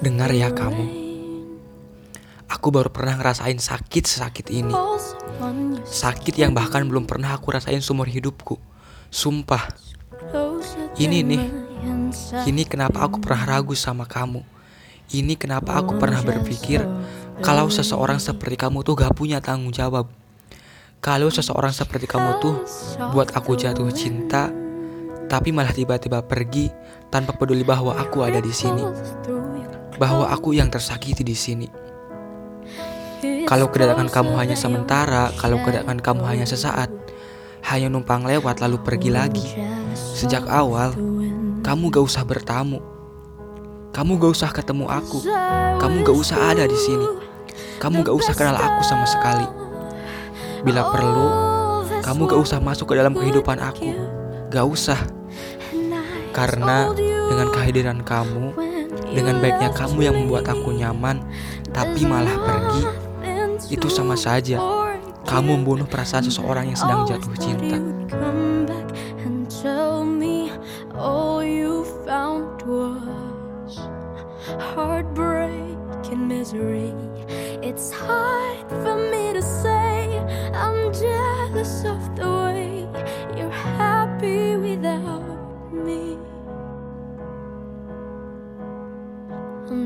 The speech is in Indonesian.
Dengar ya kamu. Aku baru pernah ngerasain sakit sesakit ini. Sakit yang bahkan belum pernah aku rasain seumur hidupku. Sumpah. Ini nih. Ini kenapa aku pernah ragu sama kamu. Ini kenapa aku pernah berpikir kalau seseorang seperti kamu tuh gak punya tanggung jawab. Kalau seseorang seperti kamu tuh buat aku jatuh cinta, tapi malah tiba-tiba pergi tanpa peduli bahwa aku ada di sini. Bahwa aku yang tersakiti di sini. Kalau kedatangan kamu hanya sementara, kalau kedatangan kamu hanya sesaat, hanya numpang lewat lalu pergi lagi. Sejak awal, kamu gak usah bertamu. Kamu gak usah ketemu aku. Kamu gak usah ada di sini. Kamu gak usah kenal aku sama sekali. Bila perlu, kamu gak usah masuk ke dalam kehidupan aku. Gak usah. Karena dengan kehadiran kamu, dengan baiknya kamu yang membuat aku nyaman, tapi malah pergi, itu sama saja. Kamu membunuh perasaan seseorang yang sedang jatuh cinta. It's